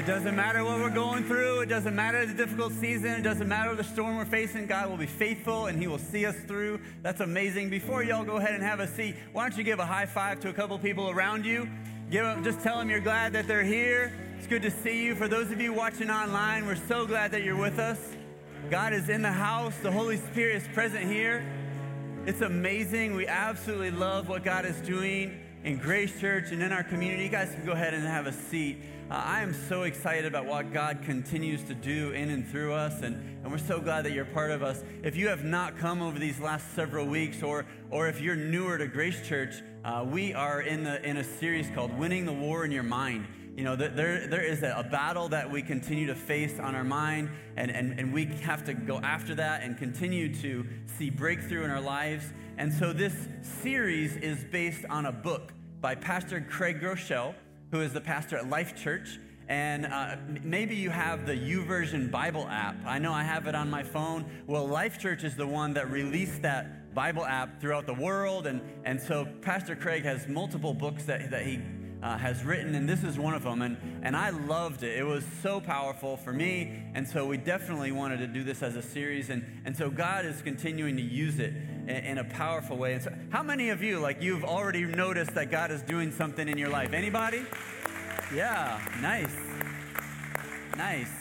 It doesn't matter what we're going through. It doesn't matter the difficult season. It doesn't matter the storm we're facing. God will be faithful and He will see us through. That's amazing. Before y'all go ahead and have a seat, why don't you give a high five to a couple people around you? Give them, just tell them you're glad that they're here. It's good to see you. For those of you watching online, we're so glad that you're with us. God is in the house. The Holy Spirit is present here. It's amazing. We absolutely love what God is doing in Grace Church and in our community. You guys can go ahead and have a seat. Uh, I am so excited about what God continues to do in and through us, and, and we're so glad that you're part of us. If you have not come over these last several weeks, or, or if you're newer to Grace Church, uh, we are in, the, in a series called Winning the War in Your Mind. You know, there, there is a battle that we continue to face on our mind, and, and, and we have to go after that and continue to see breakthrough in our lives. And so this series is based on a book by Pastor Craig Groeschel who is the pastor at Life Church. And uh, maybe you have the YouVersion Bible app. I know I have it on my phone. Well, Life Church is the one that released that Bible app throughout the world. And, and so Pastor Craig has multiple books that, that he uh, has written, and this is one of them. And, and I loved it. It was so powerful for me. And so we definitely wanted to do this as a series. And, and so God is continuing to use it in, in a powerful way. And so, how many of you, like, you've already noticed that God is doing something in your life? Anybody? Yeah, nice. Nice.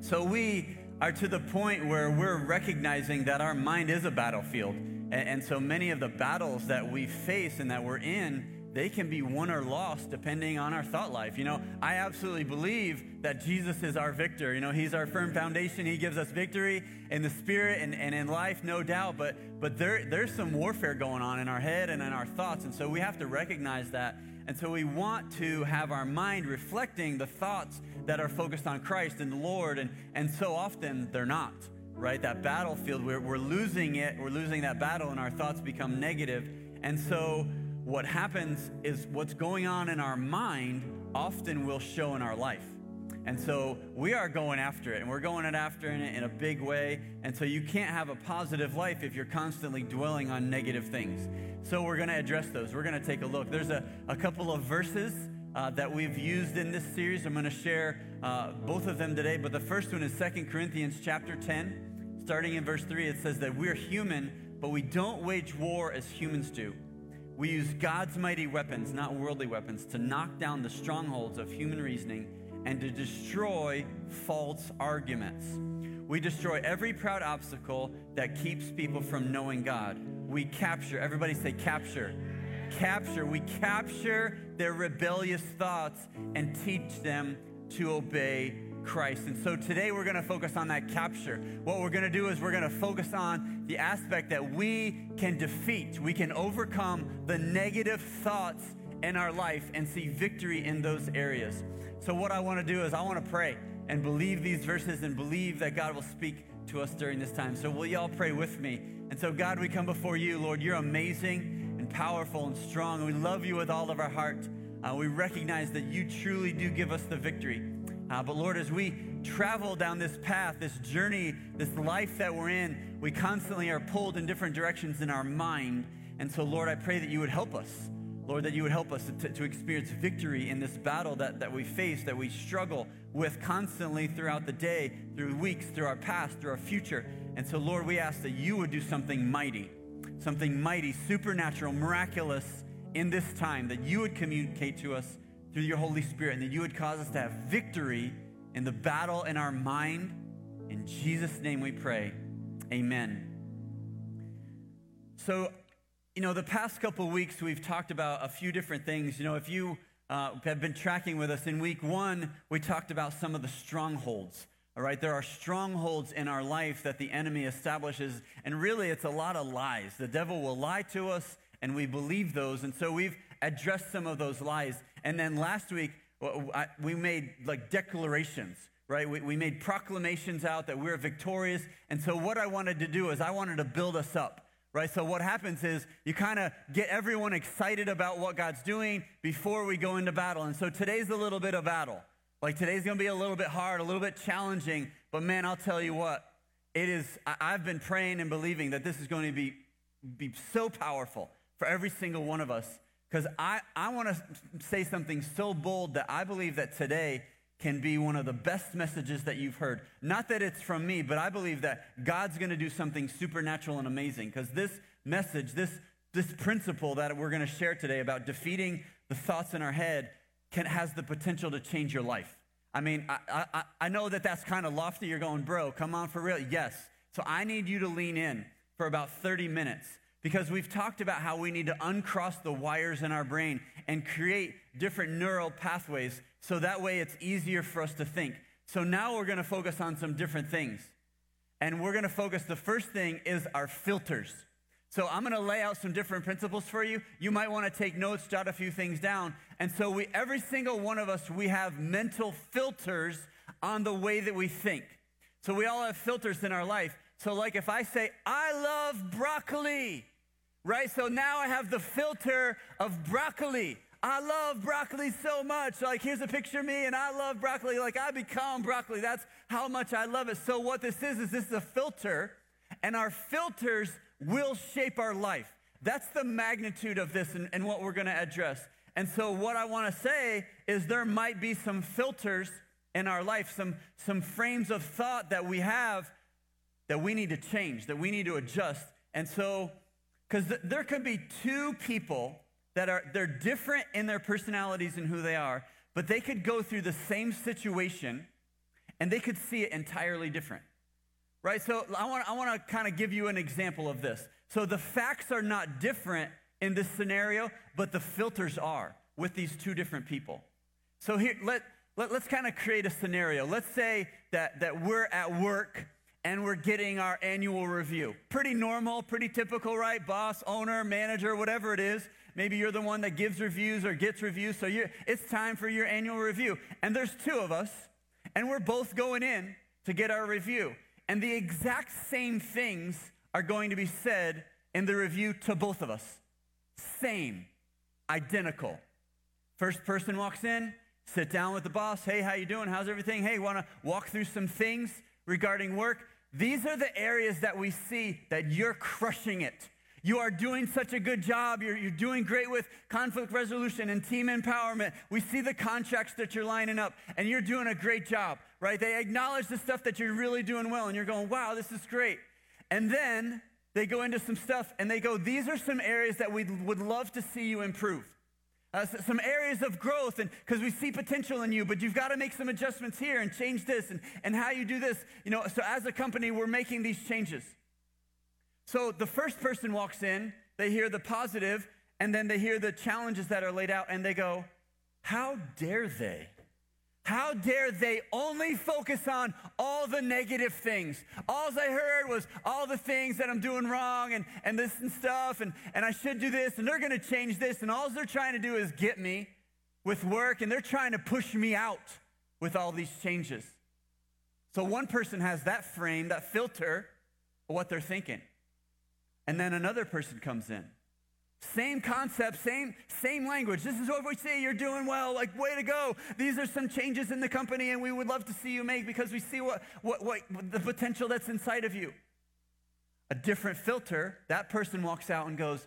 So we are to the point where we're recognizing that our mind is a battlefield. And, so many of the battles that we face and that we're in they can be won or lost depending on our thought life. You know, I absolutely believe that Jesus is our victor. You know, He's our firm foundation. He gives us victory in the spirit and, and in life, no doubt. But but there there's some warfare going on in our head and in our thoughts. And so we have to recognize that. And so we want to have our mind reflecting the thoughts that are focused on Christ and the Lord. And, and so often they're not, right? That battlefield, we're, we're losing it. We're losing that battle, and our thoughts become negative. And so what happens is what's going on in our mind often will show in our life. And so we are going after it, and we're going after it in a big way. And so you can't have a positive life if you're constantly dwelling on negative things. So we're going to address those. We're going to take a look. There's a, a couple of verses uh, that we've used in this series. I'm going to share uh, both of them today. But the first one is Second Corinthians chapter 10, starting in verse 3. It says that we're human, but we don't wage war as humans do. We use God's mighty weapons, not worldly weapons, to knock down the strongholds of human reasoning and to destroy false arguments. We destroy every proud obstacle that keeps people from knowing God. We capture, everybody say capture. Capture, we capture their rebellious thoughts and teach them to obey Christ. And so today we're going to focus on that capture. What we're going to do is we're going to focus on the aspect that we can defeat, we can overcome the negative thoughts in our life and see victory in those areas. So, what I want to do is I want to pray and believe these verses and believe that God will speak to us during this time. So, will y'all pray with me? And so, God, we come before you, Lord. You're amazing and powerful and strong, we love you with all of our heart. Uh, we recognize that you truly do give us the victory. Uh, but Lord, as we travel down this path, this journey, this life that we're in, we constantly are pulled in different directions in our mind. And so, Lord, I pray that you would help us. Lord, that you would help us to, to experience victory in this battle that, that we face, that we struggle with constantly throughout the day, through weeks, through our past, through our future. And so, Lord, we ask that you would do something mighty, something mighty, supernatural, miraculous in this time, that you would communicate to us through your Holy Spirit, and that you would cause us to have victory in the battle in our mind. In Jesus' name we pray. Amen. So, you know, the past couple weeks we've talked about a few different things. You know, if you uh, have been tracking with us, in week one, we talked about some of the strongholds. All right, there are strongholds in our life that the enemy establishes, and really it's a lot of lies. The devil will lie to us, and we believe those. And so we've addressed some of those lies. And then last week, we made like declarations, right? We, we made proclamations out that we're victorious. And so, what I wanted to do is, I wanted to build us up, right? So, what happens is you kind of get everyone excited about what God's doing before we go into battle. And so, today's a little bit of battle. Like, today's gonna be a little bit hard, a little bit challenging. But man, I'll tell you what, it is, I've been praying and believing that this is going to be, be so powerful for every single one of us because I, I want to say something so bold that I believe that today can be one of the best messages that you've heard. Not that it's from me, but I believe that God's going to do something supernatural and amazing because this message, this, this principle that we're going to share today about defeating the thoughts in our head can, has the potential to change your life. I mean, I, I, I know that that's kind of lofty. You're going, bro, come on for real. Yes. So I need you to lean in for about 30 minutes because we've talked about how we need to uncross the wires in our brain and create different neural pathways so that way it's easier for us to think. So now we're going to focus on some different things. And we're going to focus, the first thing is our filters. So I'm going to lay out some different principles for you. You might want to take notes, jot a few things down. And so we every single one of us we have mental filters on the way that we think. So we all have filters in our life. So like if I say I love broccoli, right? So now I have the filter of broccoli. I love broccoli so much. Like, here's a picture of me, and I love broccoli. Like, I become broccoli. That's how much I love it. So, what this is, is this is a filter, and our filters will shape our life. That's the magnitude of this and, and what we're going to address. And so, what I want to say is there might be some filters in our life, some, some frames of thought that we have that we need to change, that we need to adjust. And so, because th- there could be two people that are they're different in their personalities and who they are, but they could go through the same situation and they could see it entirely different. Right? So I want, I want to kind of give you an example of this. So the facts are not different in this scenario, but the filters are with these two different people. So here, let, let, let's kind of create a scenario. Let's say that, that we're at work and we're getting our annual review. Pretty normal, pretty typical, right? Boss, owner, manager, whatever it is. Maybe you're the one that gives reviews or gets reviews, so it's time for your annual review. And there's two of us, and we're both going in to get our review. And the exact same things are going to be said in the review to both of us. Same, identical. First person walks in, sit down with the boss. Hey, how you doing? How's everything? Hey, want to walk through some things regarding work? These are the areas that we see that you're crushing it. You are doing such a good job. You're, you're doing great with conflict resolution and team empowerment. We see the contracts that you're lining up, and you're doing a great job, right? They acknowledge the stuff that you're really doing well, and you're going, wow, this is great. And then they go into some stuff and they go, these are some areas that we would love to see you improve. Uh, some areas of growth, and because we see potential in you, but you've got to make some adjustments here and change this and, and how you do this. You know, so as a company, we're making these changes. So the first person walks in, they hear the positive, and then they hear the challenges that are laid out, and they go, How dare they? How dare they only focus on all the negative things? All I heard was all the things that I'm doing wrong and, and this and stuff, and, and I should do this, and they're gonna change this, and all they're trying to do is get me with work, and they're trying to push me out with all these changes. So one person has that frame, that filter of what they're thinking. And then another person comes in. Same concept, same, same language. This is what we say, You're doing well. Like, way to go. These are some changes in the company, and we would love to see you make because we see what, what, what the potential that's inside of you. A different filter, that person walks out and goes,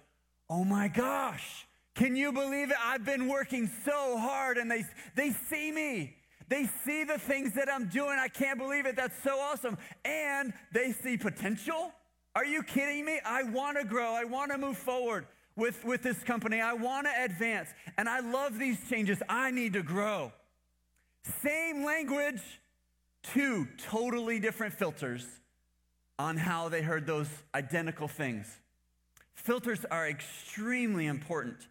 Oh my gosh, can you believe it? I've been working so hard, and they, they see me. They see the things that I'm doing. I can't believe it. That's so awesome. And they see potential are you kidding me? I want to grow. I want to move forward with, with this company. I want to advance. And I love these changes. I need to grow. Same language, two totally different filters on how they heard those identical things. Filters are extremely important.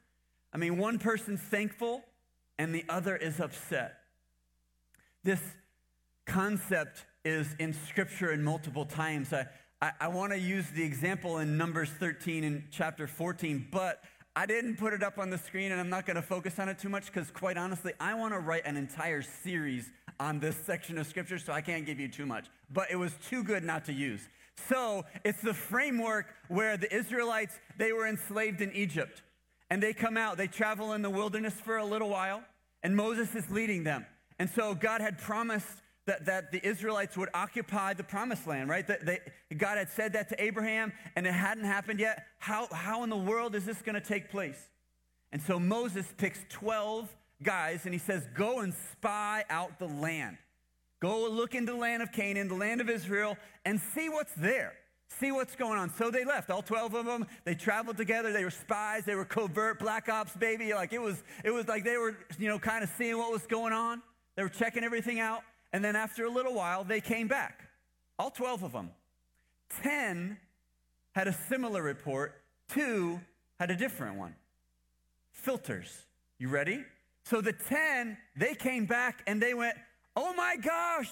I mean, one person's thankful and the other is upset. This concept is in scripture in multiple times. I, I, I want to use the example in Numbers 13 and chapter 14, but I didn't put it up on the screen and I'm not going to focus on it too much because, quite honestly, I want to write an entire series on this section of scripture, so I can't give you too much. But it was too good not to use. So it's the framework where the Israelites, they were enslaved in Egypt. And they come out, they travel in the wilderness for a little while, and Moses is leading them. And so God had promised that, that the Israelites would occupy the promised land, right? That they, God had said that to Abraham and it hadn't happened yet. How, how in the world is this going to take place? And so Moses picks 12 guys and he says, Go and spy out the land. Go look into the land of Canaan, the land of Israel, and see what's there. See what's going on. So they left, all 12 of them. They traveled together. They were spies. They were covert, black ops, baby. Like it was, it was like they were, you know, kind of seeing what was going on. They were checking everything out. And then after a little while, they came back. All 12 of them. 10 had a similar report, two had a different one. Filters. You ready? So the 10, they came back and they went, Oh my gosh,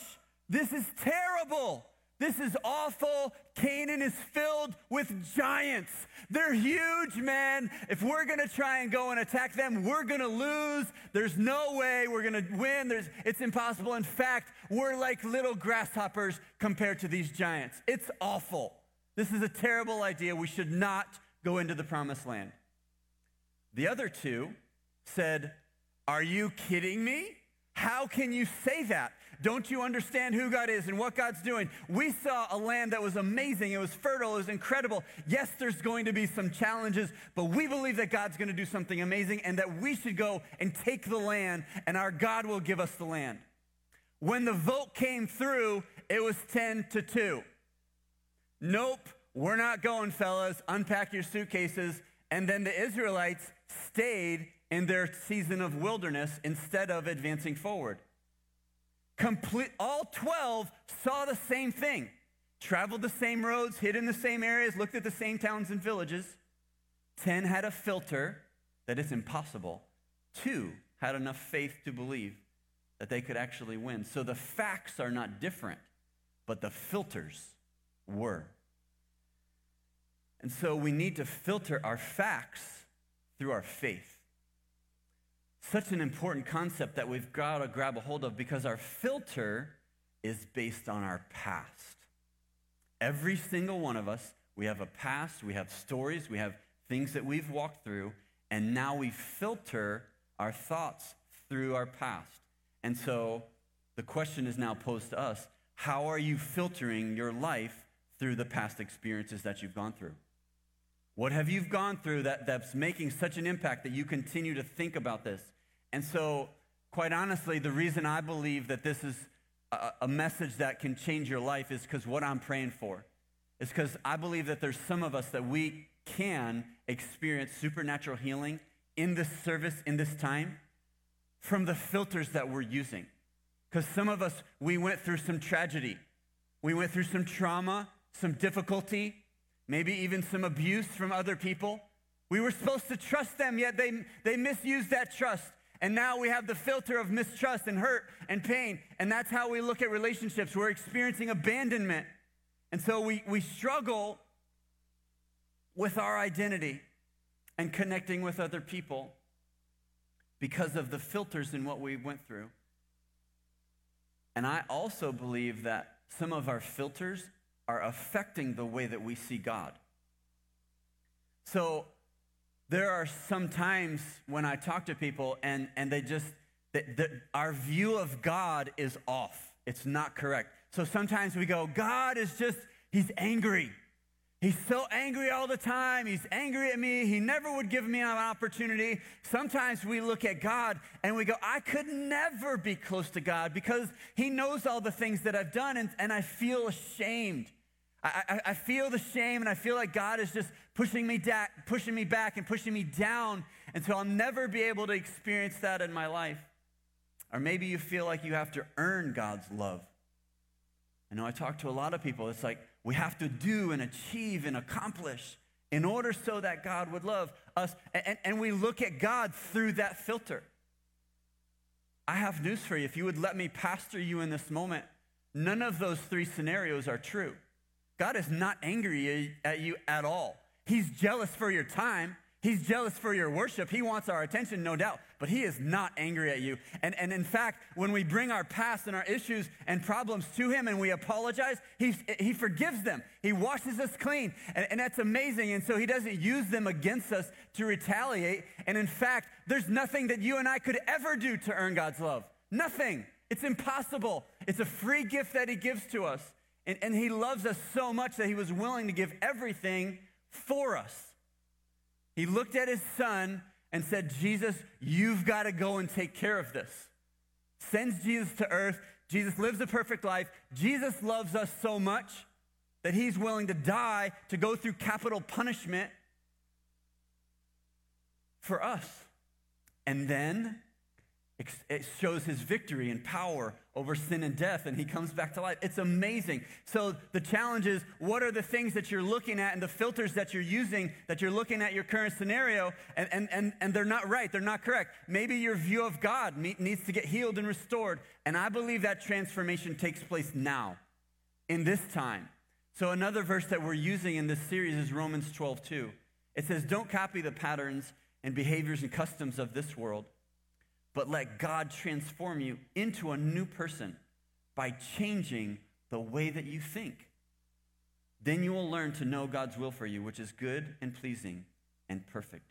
this is terrible. This is awful. Canaan is filled with giants. They're huge, man. If we're going to try and go and attack them, we're going to lose. There's no way we're going to win. There's, it's impossible. In fact, we're like little grasshoppers compared to these giants. It's awful. This is a terrible idea. We should not go into the promised land. The other two said, Are you kidding me? How can you say that? Don't you understand who God is and what God's doing? We saw a land that was amazing. It was fertile. It was incredible. Yes, there's going to be some challenges, but we believe that God's going to do something amazing and that we should go and take the land and our God will give us the land. When the vote came through, it was 10 to 2. Nope, we're not going, fellas. Unpack your suitcases. And then the Israelites stayed in their season of wilderness instead of advancing forward. Complete, all 12 saw the same thing, traveled the same roads, hid in the same areas, looked at the same towns and villages. 10 had a filter that it's impossible. Two had enough faith to believe that they could actually win. So the facts are not different, but the filters were. And so we need to filter our facts through our faith such an important concept that we've got to grab a hold of because our filter is based on our past. Every single one of us, we have a past, we have stories, we have things that we've walked through, and now we filter our thoughts through our past. And so the question is now posed to us how are you filtering your life through the past experiences that you've gone through? What have you gone through that, that's making such an impact that you continue to think about this? And so, quite honestly, the reason I believe that this is a, a message that can change your life is because what I'm praying for. Is because I believe that there's some of us that we can experience supernatural healing in this service, in this time, from the filters that we're using. Because some of us, we went through some tragedy. We went through some trauma, some difficulty, maybe even some abuse from other people. We were supposed to trust them, yet they, they misused that trust. And now we have the filter of mistrust and hurt and pain. And that's how we look at relationships. We're experiencing abandonment. And so we, we struggle with our identity and connecting with other people because of the filters in what we went through. And I also believe that some of our filters are affecting the way that we see God. So there are some times when I talk to people and, and they just, that the, our view of God is off. It's not correct. So sometimes we go, God is just, he's angry. He's so angry all the time. He's angry at me. He never would give me an opportunity. Sometimes we look at God and we go, I could never be close to God because He knows all the things that I've done and, and I feel ashamed. I, I, I feel the shame and I feel like God is just pushing me, da- pushing me back and pushing me down until I'll never be able to experience that in my life. Or maybe you feel like you have to earn God's love. I know I talk to a lot of people. It's like we have to do and achieve and accomplish in order so that God would love us. And, and we look at God through that filter. I have news for you. If you would let me pastor you in this moment, none of those three scenarios are true. God is not angry at you at all. He's jealous for your time. He's jealous for your worship. He wants our attention, no doubt, but he is not angry at you. And, and in fact, when we bring our past and our issues and problems to him and we apologize, he, he forgives them. He washes us clean. And, and that's amazing. And so he doesn't use them against us to retaliate. And in fact, there's nothing that you and I could ever do to earn God's love. Nothing. It's impossible. It's a free gift that he gives to us. And, and he loves us so much that he was willing to give everything for us. He looked at his son and said, Jesus, you've got to go and take care of this. Sends Jesus to earth. Jesus lives a perfect life. Jesus loves us so much that he's willing to die to go through capital punishment for us. And then it shows his victory and power over sin and death, and he comes back to life. It's amazing. So, the challenge is what are the things that you're looking at and the filters that you're using that you're looking at your current scenario, and, and, and, and they're not right, they're not correct. Maybe your view of God needs to get healed and restored. And I believe that transformation takes place now, in this time. So, another verse that we're using in this series is Romans 12 2. It says, Don't copy the patterns and behaviors and customs of this world but let God transform you into a new person by changing the way that you think. Then you will learn to know God's will for you, which is good and pleasing and perfect.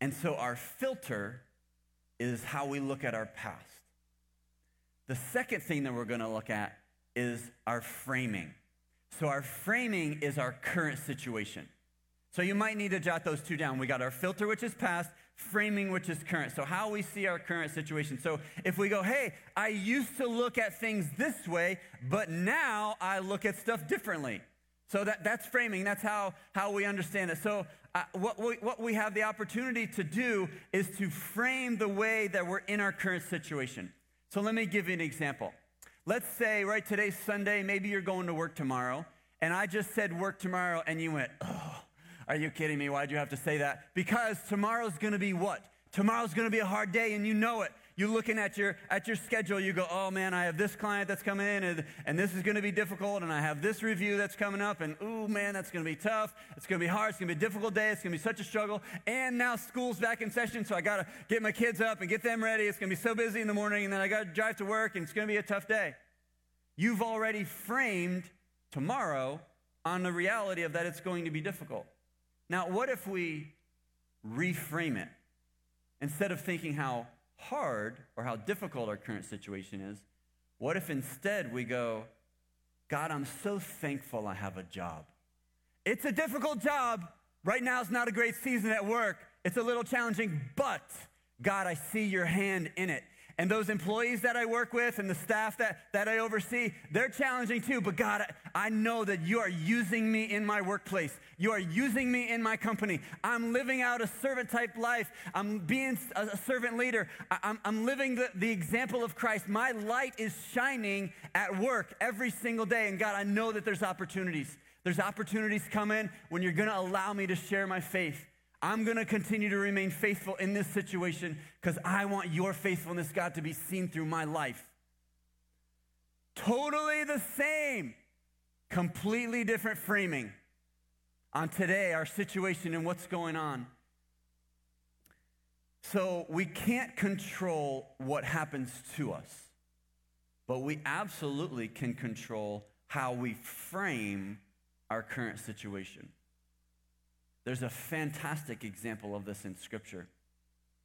And so our filter is how we look at our past. The second thing that we're going to look at is our framing. So our framing is our current situation. So you might need to jot those two down. We got our filter, which is past, framing, which is current. So, how we see our current situation. So, if we go, hey, I used to look at things this way, but now I look at stuff differently. So, that, that's framing. That's how, how we understand it. So, uh, what, we, what we have the opportunity to do is to frame the way that we're in our current situation. So, let me give you an example. Let's say, right, today's Sunday, maybe you're going to work tomorrow, and I just said work tomorrow, and you went, oh, are you kidding me? Why'd you have to say that? Because tomorrow's gonna be what? Tomorrow's gonna be a hard day and you know it. You're looking at your at your schedule, you go, oh man, I have this client that's coming in and, and this is gonna be difficult, and I have this review that's coming up, and ooh man, that's gonna be tough. It's gonna be hard, it's gonna be a difficult day, it's gonna be such a struggle. And now school's back in session, so I gotta get my kids up and get them ready. It's gonna be so busy in the morning, and then I gotta drive to work, and it's gonna be a tough day. You've already framed tomorrow on the reality of that it's going to be difficult. Now, what if we reframe it? Instead of thinking how hard or how difficult our current situation is, what if instead we go, God, I'm so thankful I have a job. It's a difficult job. Right now is not a great season at work. It's a little challenging, but God, I see your hand in it. And those employees that I work with and the staff that, that I oversee, they're challenging too. But God, I know that you are using me in my workplace. You are using me in my company. I'm living out a servant type life. I'm being a servant leader. I'm, I'm living the, the example of Christ. My light is shining at work every single day. And God, I know that there's opportunities. There's opportunities coming when you're going to allow me to share my faith. I'm going to continue to remain faithful in this situation because I want your faithfulness, God, to be seen through my life. Totally the same, completely different framing on today, our situation and what's going on. So we can't control what happens to us, but we absolutely can control how we frame our current situation. There's a fantastic example of this in Scripture.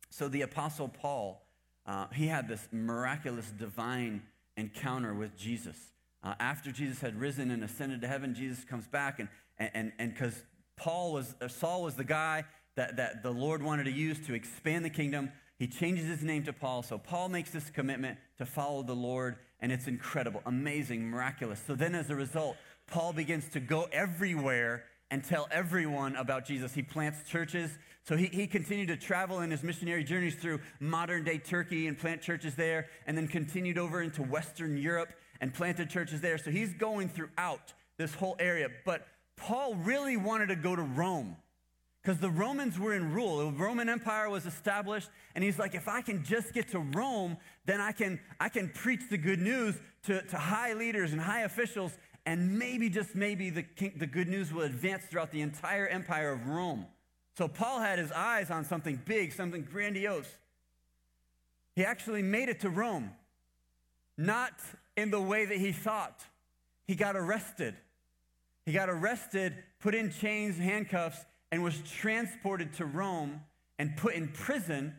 So, the Apostle Paul, uh, he had this miraculous divine encounter with Jesus. Uh, after Jesus had risen and ascended to heaven, Jesus comes back, and and and because Paul was uh, Saul was the guy that, that the Lord wanted to use to expand the kingdom, he changes his name to Paul. So Paul makes this commitment to follow the Lord, and it's incredible, amazing, miraculous. So then, as a result, Paul begins to go everywhere and tell everyone about Jesus. He plants churches. So he, he continued to travel in his missionary journeys through modern day Turkey and plant churches there, and then continued over into Western Europe and planted churches there. So he's going throughout this whole area. But Paul really wanted to go to Rome because the Romans were in rule. The Roman Empire was established, and he's like, if I can just get to Rome, then I can, I can preach the good news to, to high leaders and high officials and maybe, just maybe, the, king, the good news will advance throughout the entire empire of Rome. So Paul had his eyes on something big, something grandiose. He actually made it to Rome, not in the way that he thought. He got arrested. He got arrested, put in chains, handcuffs, and was transported to Rome and put in prison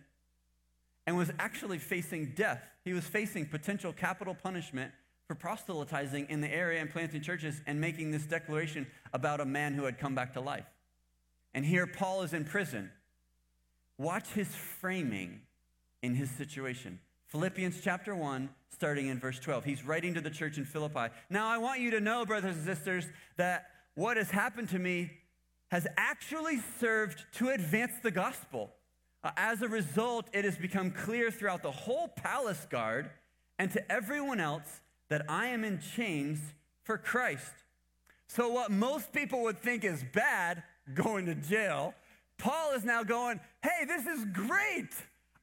and was actually facing death. He was facing potential capital punishment for proselytizing in the area and planting churches and making this declaration about a man who had come back to life. And here Paul is in prison. watch his framing in his situation. Philippians chapter 1, starting in verse 12. He's writing to the church in Philippi. Now, I want you to know, brothers and sisters, that what has happened to me has actually served to advance the gospel. Uh, as a result, it has become clear throughout the whole palace guard and to everyone else that I am in chains for Christ. So, what most people would think is bad, going to jail, Paul is now going, hey, this is great.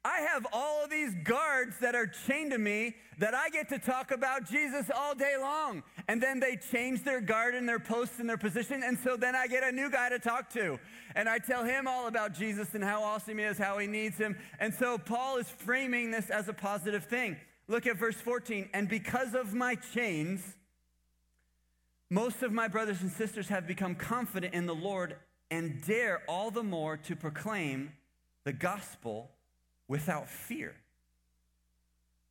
I have all of these guards that are chained to me that I get to talk about Jesus all day long. And then they change their guard and their posts and their position. And so then I get a new guy to talk to. And I tell him all about Jesus and how awesome he is, how he needs him. And so Paul is framing this as a positive thing. Look at verse 14. And because of my chains, most of my brothers and sisters have become confident in the Lord and dare all the more to proclaim the gospel without fear.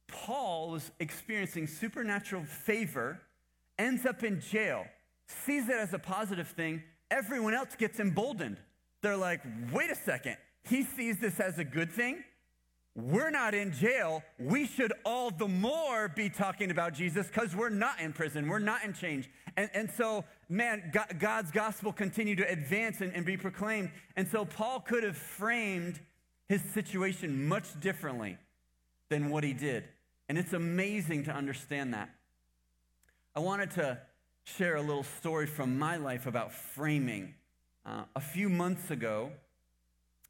Paul was experiencing supernatural favor, ends up in jail, sees it as a positive thing. Everyone else gets emboldened. They're like, wait a second, he sees this as a good thing. We're not in jail. We should all the more be talking about Jesus because we're not in prison. We're not in change. And, and so, man, God, God's gospel continued to advance and, and be proclaimed. And so, Paul could have framed his situation much differently than what he did. And it's amazing to understand that. I wanted to share a little story from my life about framing. Uh, a few months ago,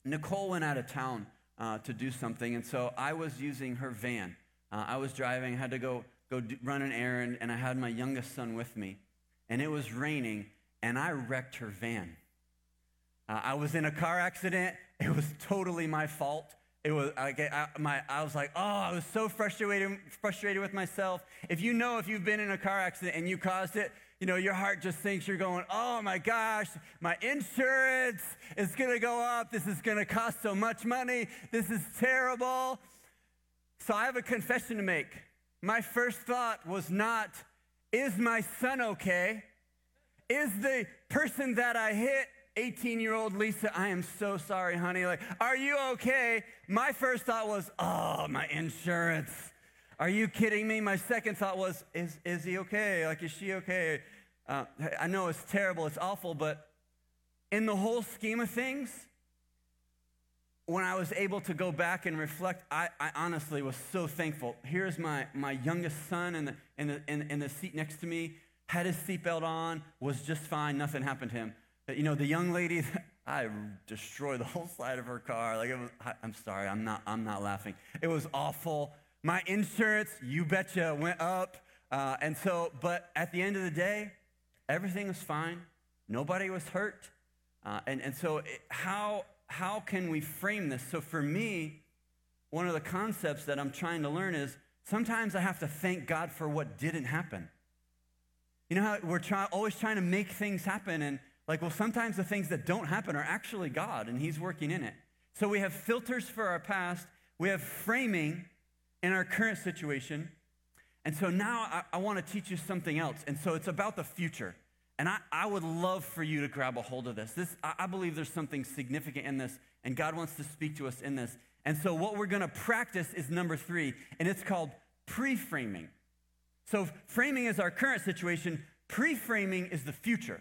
Nicole went out of town uh, to do something, and so I was using her van. Uh, I was driving, I had to go, go do, run an errand, and I had my youngest son with me. And it was raining, and I wrecked her van. Uh, I was in a car accident, it was totally my fault. It was I, I, my, I was like, oh, I was so frustrated, frustrated with myself. If you know if you've been in a car accident and you caused it, you know, your heart just thinks you're going, oh my gosh, my insurance is going to go up. This is going to cost so much money. This is terrible. So I have a confession to make. My first thought was not, is my son okay? Is the person that I hit 18 year old Lisa, I am so sorry, honey. Like, are you okay? My first thought was, oh, my insurance. Are you kidding me? My second thought was, is, is he okay? Like, is she okay? Uh, I know it's terrible, it's awful, but in the whole scheme of things, when I was able to go back and reflect, I, I honestly was so thankful. Here's my, my youngest son in the, in, the, in, in the seat next to me, had his seatbelt on, was just fine, nothing happened to him. You know, the young lady, I destroyed the whole side of her car. Like, was, I'm sorry, I'm not, I'm not laughing. It was awful. My insurance, you betcha, went up. Uh, and so, but at the end of the day, everything was fine. Nobody was hurt. Uh, and, and so, it, how, how can we frame this? So, for me, one of the concepts that I'm trying to learn is sometimes I have to thank God for what didn't happen. You know how we're try, always trying to make things happen, and like, well, sometimes the things that don't happen are actually God, and He's working in it. So we have filters for our past, we have framing in our current situation. And so now I, I want to teach you something else. And so it's about the future. And I, I would love for you to grab a hold of this. This I, I believe there's something significant in this, and God wants to speak to us in this. And so what we're going to practice is number three, and it's called pre-framing. So framing is our current situation, pre-framing is the future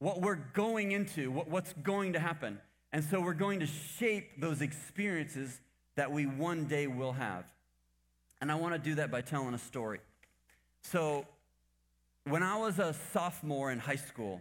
what we're going into, what, what's going to happen. And so we're going to shape those experiences that we one day will have. And I want to do that by telling a story. So, when I was a sophomore in high school,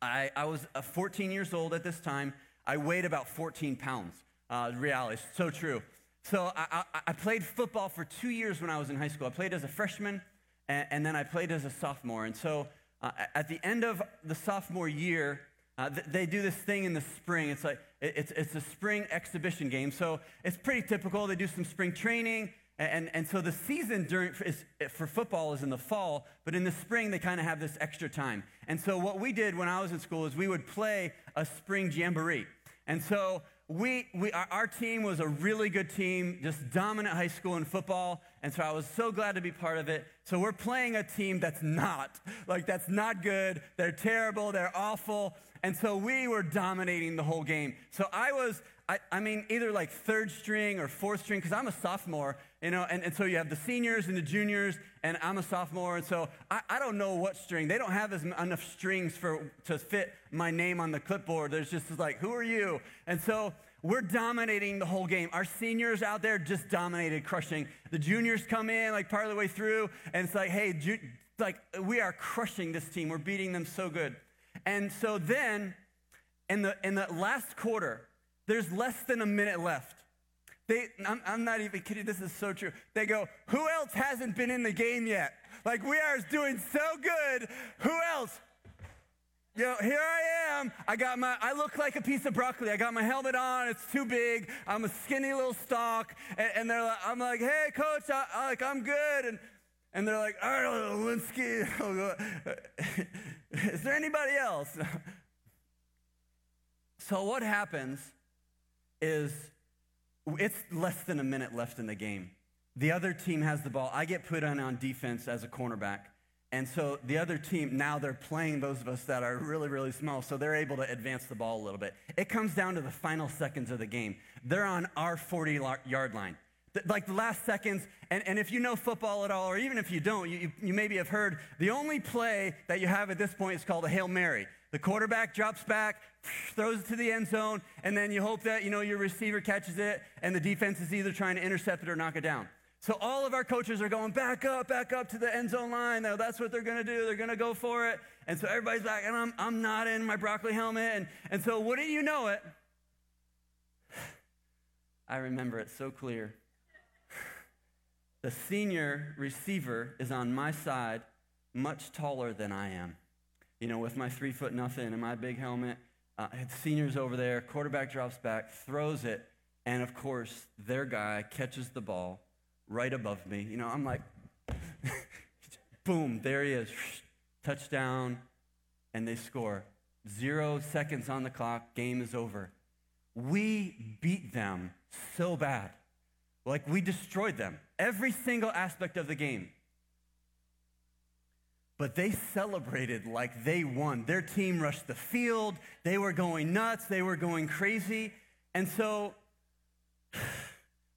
I, I was uh, 14 years old at this time. I weighed about 14 pounds. Uh, reality, so true. So I, I, I, played football for two years when I was in high school. I played as a freshman, and, and then I played as a sophomore. And so uh, at the end of the sophomore year, uh, th- they do this thing in the spring. It's like it's, it's a spring exhibition game. So it's pretty typical. They do some spring training. And, and so the season during, is, for football is in the fall, but in the spring they kind of have this extra time. And so what we did when I was in school is we would play a spring jamboree. And so we, we, our, our, team was a really good team, just dominant high school in football. And so I was so glad to be part of it. So we're playing a team that's not, like, that's not good. They're terrible. They're awful. And so we were dominating the whole game. So I was, I, I mean, either like third string or fourth string, because I'm a sophomore, you know, and, and so you have the seniors and the juniors, and I'm a sophomore, and so I, I don't know what string. They don't have as, enough strings for, to fit my name on the clipboard. There's just like, who are you? And so we're dominating the whole game. Our seniors out there just dominated, crushing. The juniors come in like part of the way through, and it's like, hey, ju- like we are crushing this team. We're beating them so good. And so then, in the in the last quarter, there's less than a minute left. They, I'm, I'm not even kidding. This is so true. They go, who else hasn't been in the game yet? Like we are doing so good. Who else? You know, here I am. I got my, I look like a piece of broccoli. I got my helmet on. It's too big. I'm a skinny little stalk. And, and they're like, I'm like, hey, coach, I, I, like, I'm good. And, and they're like, all right, Linsky. Is there anybody else? so what happens is it's less than a minute left in the game. The other team has the ball. I get put on on defense as a cornerback. And so the other team, now they're playing those of us that are really, really small, so they're able to advance the ball a little bit. It comes down to the final seconds of the game. They're on our 40 yard line. Like the last seconds, and, and if you know football at all, or even if you don't, you, you maybe have heard the only play that you have at this point is called a Hail Mary. The quarterback drops back, throws it to the end zone, and then you hope that you know your receiver catches it, and the defense is either trying to intercept it or knock it down. So all of our coaches are going back up, back up to the end zone line. Now that's what they're going to do. They're going to go for it. And so everybody's back, and I'm, I'm not in my broccoli helmet. And, and so wouldn't you know it? I remember it so clear. The senior receiver is on my side, much taller than I am. You know, with my three foot nothing and my big helmet. Uh, the senior's over there, quarterback drops back, throws it, and of course, their guy catches the ball right above me. You know, I'm like, boom, there he is. Touchdown, and they score. Zero seconds on the clock, game is over. We beat them so bad. Like we destroyed them, every single aspect of the game. But they celebrated like they won. Their team rushed the field. They were going nuts. They were going crazy. And so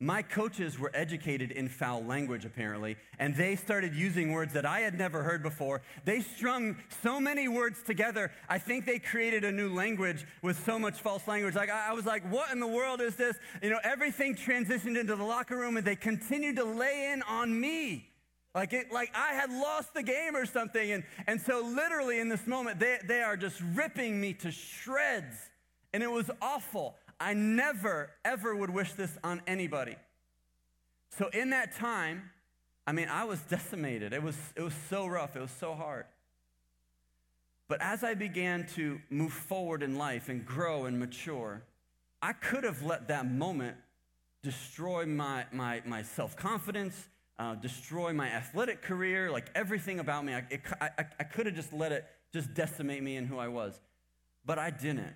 my coaches were educated in foul language, apparently, and they started using words that I had never heard before. They strung so many words together. I think they created a new language with so much false language. Like, I was like, what in the world is this? You know, everything transitioned into the locker room, and they continued to lay in on me. Like, it, like I had lost the game or something. And, and so, literally, in this moment, they, they are just ripping me to shreds. And it was awful. I never, ever would wish this on anybody. So in that time, I mean, I was decimated. It was, it was so rough, it was so hard. But as I began to move forward in life and grow and mature, I could have let that moment destroy my, my, my self confidence, uh, destroy my athletic career, like everything about me. I, I, I could have just let it just decimate me and who I was. But I didn't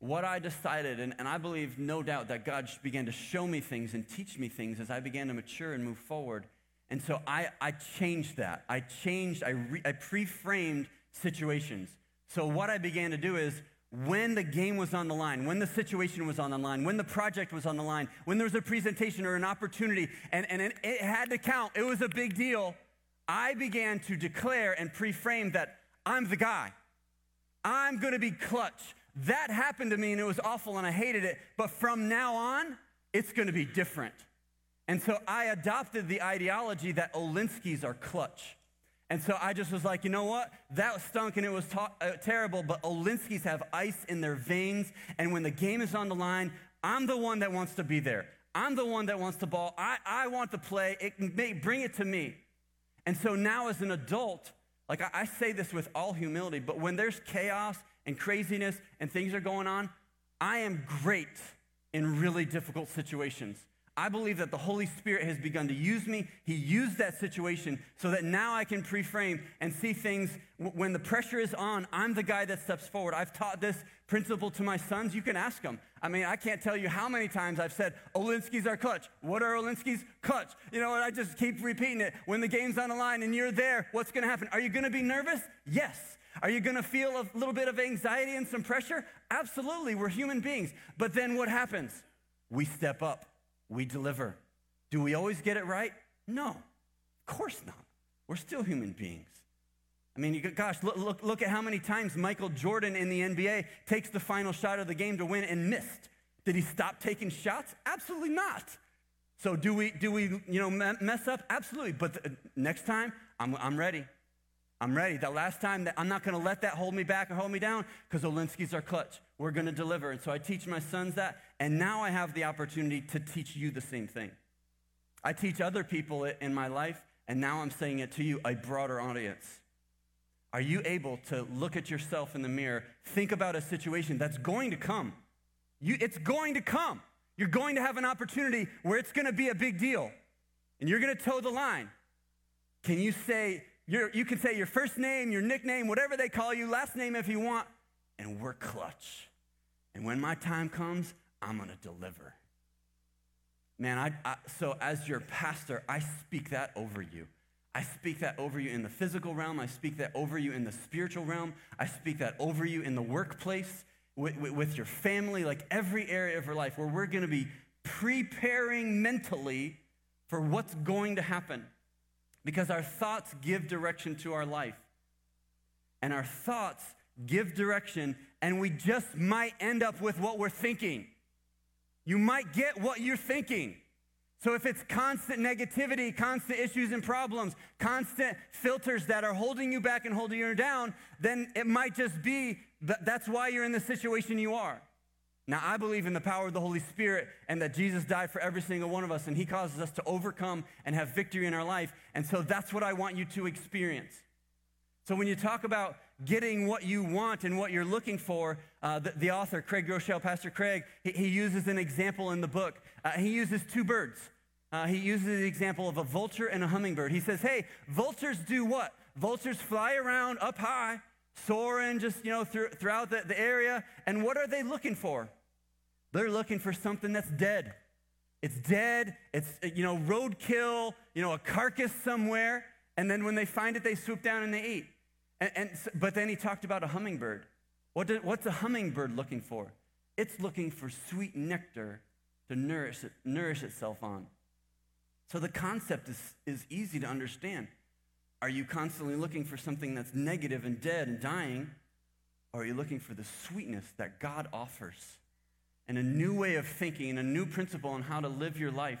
what I decided, and, and I believe no doubt that God began to show me things and teach me things as I began to mature and move forward. And so I, I changed that. I changed, I, re, I pre framed situations. So what I began to do is when the game was on the line, when the situation was on the line, when the project was on the line, when there was a presentation or an opportunity, and, and it, had to count, it was a big deal, I began to declare and pre frame that I'm the guy. I'm going to be clutch. That happened to me and it was awful and I hated it. But from now on, it's going to be different. And so I adopted the ideology that Olinskis are clutch. And so I just was like, you know what? That stunk and it was uh, terrible, but Olinskis have ice in their veins. And when the game is on the line, I'm the one that wants to be there. I'm the one that wants the ball. I, I want the play. It may, bring it to me. And so now, as an adult, like I, I say this with all humility, but when there's chaos and craziness and things are going on, I am great in really difficult situations. I believe that the Holy Spirit has begun to use me. He used that situation so that now I can pre-frame and see things when the pressure is on. I'm the guy that steps forward. I've taught this principle to my sons. You can ask them. I mean, I can't tell you how many times I've said, Olinsky's are clutch. What are Olinsky's? Clutch. You know, and I just keep repeating it. When the game's on the line and you're there, what's going to happen? Are you going to be nervous? Yes. Are you going to feel a little bit of anxiety and some pressure? Absolutely. We're human beings. But then what happens? We step up we deliver. Do we always get it right? No, of course not. We're still human beings. I mean, gosh, look, look, look at how many times Michael Jordan in the NBA takes the final shot of the game to win and missed. Did he stop taking shots? Absolutely not. So do we, do we you know, mess up? Absolutely. But the, next time, I'm, I'm ready. I'm ready. That last time, that I'm not going to let that hold me back or hold me down because Olinsky's are clutch. We're going to deliver. And so I teach my sons that, and now I have the opportunity to teach you the same thing. I teach other people it in my life, and now I'm saying it to you, a broader audience. Are you able to look at yourself in the mirror, think about a situation that's going to come? You, it's going to come. You're going to have an opportunity where it's going to be a big deal, and you're going to toe the line. Can you say, you can say your first name, your nickname, whatever they call you, last name if you want, and we're clutch. And when my time comes, I'm going to deliver. Man, I, I, so as your pastor, I speak that over you. I speak that over you in the physical realm. I speak that over you in the spiritual realm. I speak that over you in the workplace, with, with, with your family, like every area of your life where we're going to be preparing mentally for what's going to happen because our thoughts give direction to our life. And our thoughts give direction, and we just might end up with what we're thinking. You might get what you're thinking. So if it's constant negativity, constant issues and problems, constant filters that are holding you back and holding you down, then it might just be that that's why you're in the situation you are. Now, I believe in the power of the Holy Spirit and that Jesus died for every single one of us and he causes us to overcome and have victory in our life. And so that's what I want you to experience. So when you talk about getting what you want and what you're looking for, uh, the, the, author, Craig Groeschel, Pastor Craig, he, he, uses an example in the book. Uh, he uses two birds. Uh, he uses the example of a vulture and a hummingbird. He says, hey, vultures do what? Vultures fly around up high, soaring just, you know, through, throughout the, the area. And what are they looking for? They're looking for something that's dead. It's dead, it's, you know, roadkill, you know, a carcass somewhere. And then when they find it, they swoop down and they eat. And, and but then he talked about a hummingbird. What do, what's a hummingbird looking for? It's looking for sweet nectar to nourish, nourish itself on. So the concept is, is easy to understand. Are you constantly looking for something that's negative and dead and dying? Or are you looking for the sweetness that God offers? and a new way of thinking and a new principle on how to live your life.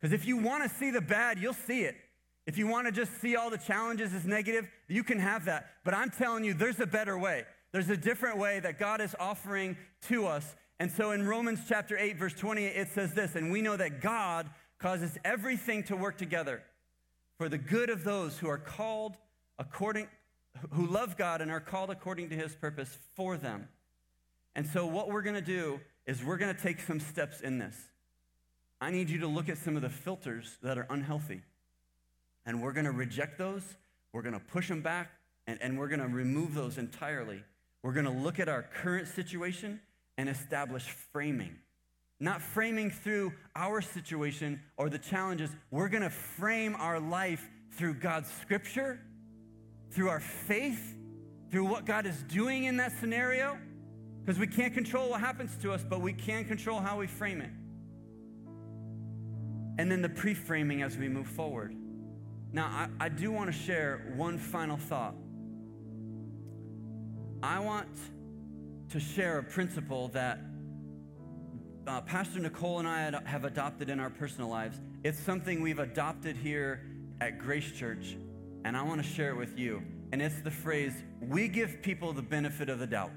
Because if you want to see the bad, you'll see it. If you want to just see all the challenges as negative, you can have that. But I'm telling you, there's a better way. There's a different way that God is offering to us. And so in Romans chapter 8, verse 20, it says this, and we know that God causes everything to work together for the good of those who are called according, who love God and are called according to his purpose for them. And so what we're going to do is we're going to take some steps in this. I need you to look at some of the filters that are unhealthy. And we're going to reject those, we're going to push them back, and, and we're going to remove those entirely. We're going to look at our current situation and establish framing. Not framing through our situation or the challenges. We're going to frame our life through God's scripture, through our faith, through what God is doing in that scenario because we can't control what happens to us, but we can control how we frame it. And then the pre framing as we move forward. Now, I, I do want to share one final thought. I want to share a principle that uh, Pastor Nicole and I have adopted in our personal lives. It's something we've adopted here at Grace Church, and I want to share it with you. And it's the phrase, we give people the benefit of the doubt.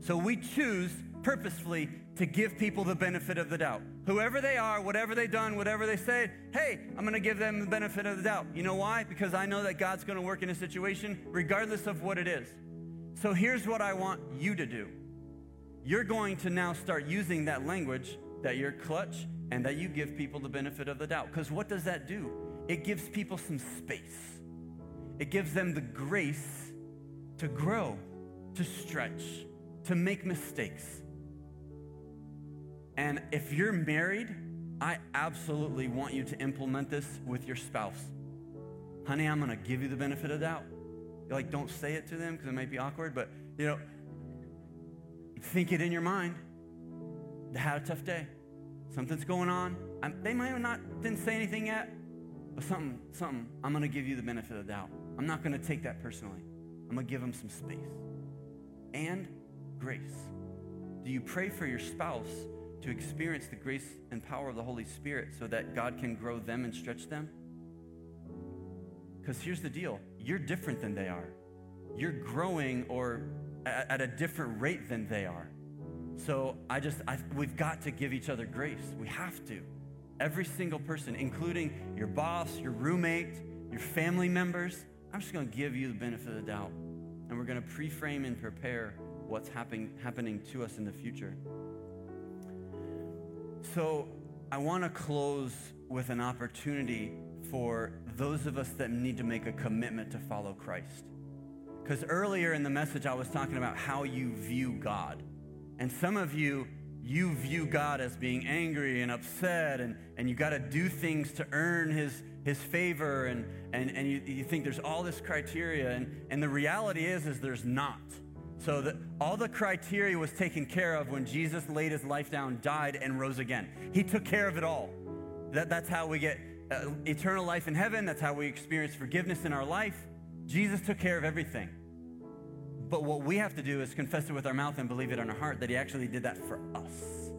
So we choose purposefully to give people the benefit of the doubt. Whoever they are, whatever they've done, whatever they say, hey, I'm going to give them the benefit of the doubt. You know why? Because I know that God's going to work in a situation regardless of what it is. So here's what I want you to do. You're going to now start using that language that you're clutch, and that you give people the benefit of the doubt. Because what does that do? It gives people some space, it gives them the grace to grow, to stretch, to make mistakes. And if you're married, I absolutely want you to implement this with your spouse. Honey, I'm gonna give you the benefit of the doubt. Like, don't say it to them because it might be awkward, but you know, think it in your mind. They had a tough day. Something's going on. I'm, they might have not didn't say anything yet, but something, something. I'm gonna give you the benefit of the doubt. I'm not gonna take that personally. I'm gonna give them some space and grace. Do you pray for your spouse to experience the grace and power of the Holy Spirit so that God can grow them and stretch them? Because here's the deal you're different than they are. You're growing or at a different rate than they are. So I just, I, we've got to give each other grace. We have to. Every single person, including your boss, your roommate, your family members, I'm just going to give you the benefit of the doubt. And we're going to pre frame and prepare what's happen, happening to us in the future. So I want to close with an opportunity for those of us that need to make a commitment to follow Christ. Because earlier in the message, I was talking about how you view God. And some of you, you view God as being angry and upset, and, and you got to do things to earn his, his favor, and, and, and you, you think there's all this criteria. And, and the reality is, is there's not. So all the criteria was taken care of when Jesus laid his life down, died, and rose again. He took care of it all. That, that's how we get uh, eternal life in heaven. That's how we experience forgiveness in our life. Jesus took care of everything. But what we have to do is confess it with our mouth and believe it in our heart that He actually did that for us.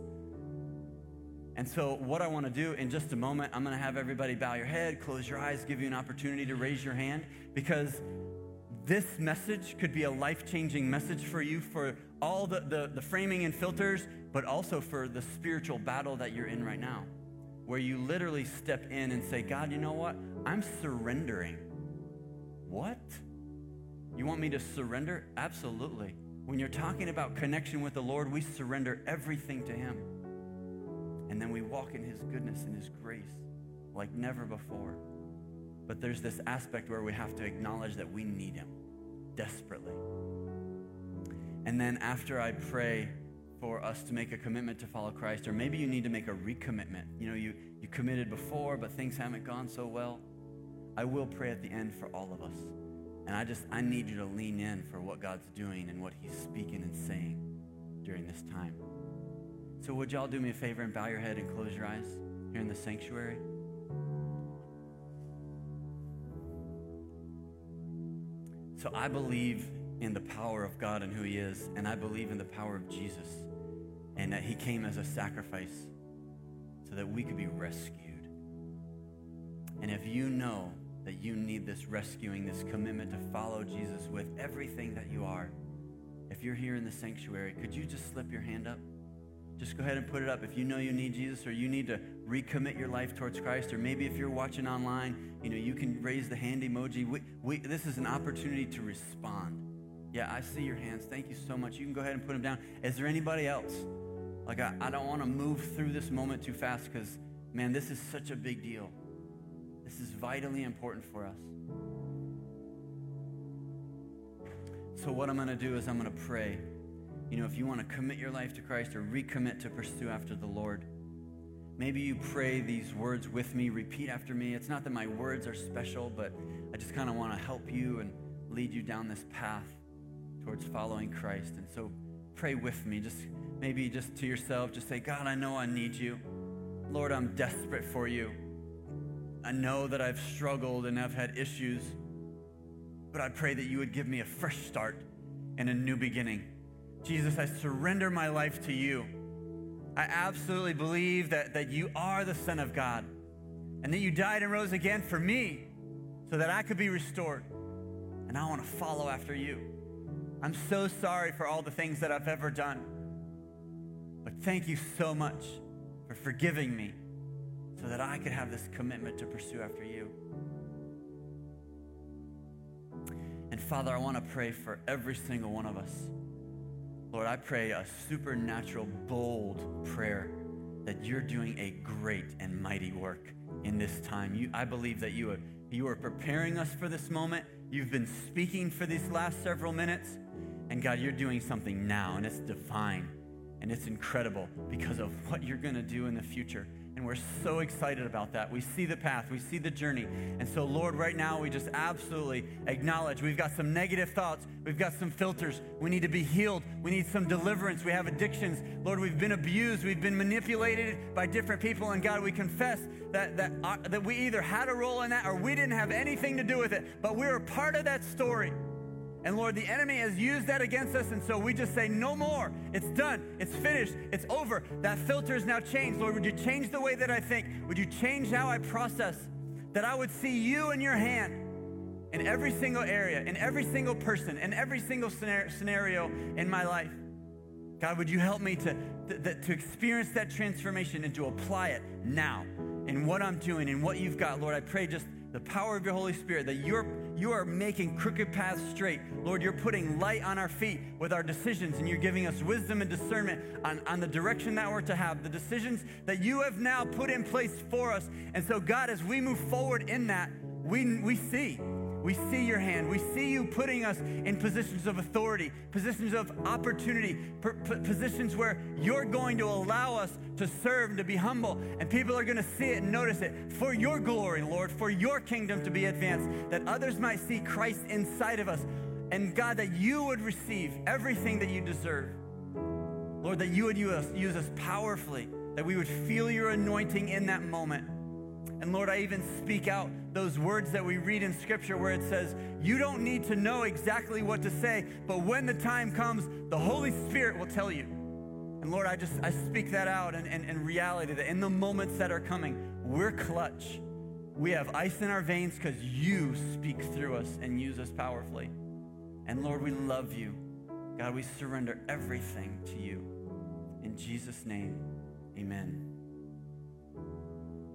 And so, what I want to do in just a moment, I'm going to have everybody bow your head, close your eyes, give you an opportunity to raise your hand because this message could be a life changing message for you for all the, the, the, framing and filters, but also for the spiritual battle that you're in right now, where you literally step in and say, God, you know what? I'm surrendering. What? You want me to surrender? Absolutely. When you're talking about connection with the Lord, we surrender everything to Him. And then we walk in His goodness and His grace like never before. But there's this aspect where we have to acknowledge that we need Him desperately. And then after I pray for us to make a commitment to follow Christ, or maybe you need to make a recommitment. You know, you, you committed before, but things haven't gone so well. I will pray at the end for all of us. And I just, I need you to lean in for what God's doing and what He's speaking and saying during this time. So, would y'all do me a favor and bow your head and close your eyes here in the sanctuary? So, I believe in the power of God and who He is, and I believe in the power of Jesus and that He came as a sacrifice so that we could be rescued. And if you know that you need this rescuing, this commitment to follow Jesus with everything that you are. If you're here in the sanctuary, could you just slip your hand up? Just go ahead and put it up. If you know you need Jesus or you need to recommit your life towards Christ, or maybe if you're watching online, you know, you can raise the hand emoji. We, we, this is an opportunity to respond. Yeah, I see your hands. Thank you so much. You can go ahead and put them down. Is there anybody else? Like, I, I don't want to move through this moment too fast because, man, this is such a big deal. This is vitally important for us. So, what I'm going to do is I'm going to pray. You know, if you want to commit your life to Christ or recommit to pursue after the Lord, maybe you pray these words with me, repeat after me. It's not that my words are special, but I just kind of want to help you and lead you down this path towards following Christ. And so, pray with me. Just maybe just to yourself, just say, God, I know I need you. Lord, I'm desperate for you. I know that I've struggled and I've had issues, but I pray that you would give me a fresh start and a new beginning. Jesus, I surrender my life to you. I absolutely believe that, that you are the Son of God and that you died and rose again for me so that I could be restored. And I want to follow after you. I'm so sorry for all the things that I've ever done. But thank you so much for forgiving me so that I could have this commitment to pursue after you. And Father, I want to pray for every single one of us. Lord, I pray a supernatural, bold prayer that you're doing a great and mighty work in this time. You, I believe that you are, you are preparing us for this moment. You've been speaking for these last several minutes. And God, you're doing something now, and it's divine and it's incredible because of what you're going to do in the future. And we're so excited about that. We see the path, we see the journey. And so, Lord, right now, we just absolutely acknowledge we've got some negative thoughts, we've got some filters. We need to be healed, we need some deliverance. We have addictions. Lord, we've been abused, we've been manipulated by different people. And God, we confess that, that, uh, that we either had a role in that or we didn't have anything to do with it, but we're a part of that story. And Lord, the enemy has used that against us, and so we just say, no more. It's done. It's finished. It's over. That filter is now changed. Lord, would you change the way that I think? Would you change how I process? That I would see you in your hand in every single area, in every single person, in every single scenario in my life. God, would you help me to, to, to experience that transformation and to apply it now in what I'm doing and what you've got? Lord, I pray just the power of your Holy Spirit, that you're, you are making crooked paths straight. Lord, you're putting light on our feet with our decisions, and you're giving us wisdom and discernment on, on the direction that we're to have, the decisions that you have now put in place for us. And so, God, as we move forward in that, we, we see we see your hand. We see you putting us in positions of authority, positions of opportunity, positions where you're going to allow us to serve and to be humble. And people are going to see it and notice it for your glory, Lord, for your kingdom to be advanced, that others might see Christ inside of us. And God, that you would receive everything that you deserve. Lord, that you would use us, use us powerfully, that we would feel your anointing in that moment. And Lord, I even speak out those words that we read in Scripture where it says, You don't need to know exactly what to say, but when the time comes, the Holy Spirit will tell you. And Lord, I just I speak that out and, and, and reality that in the moments that are coming, we're clutch. We have ice in our veins because you speak through us and use us powerfully. And Lord, we love you. God, we surrender everything to you. In Jesus' name, amen.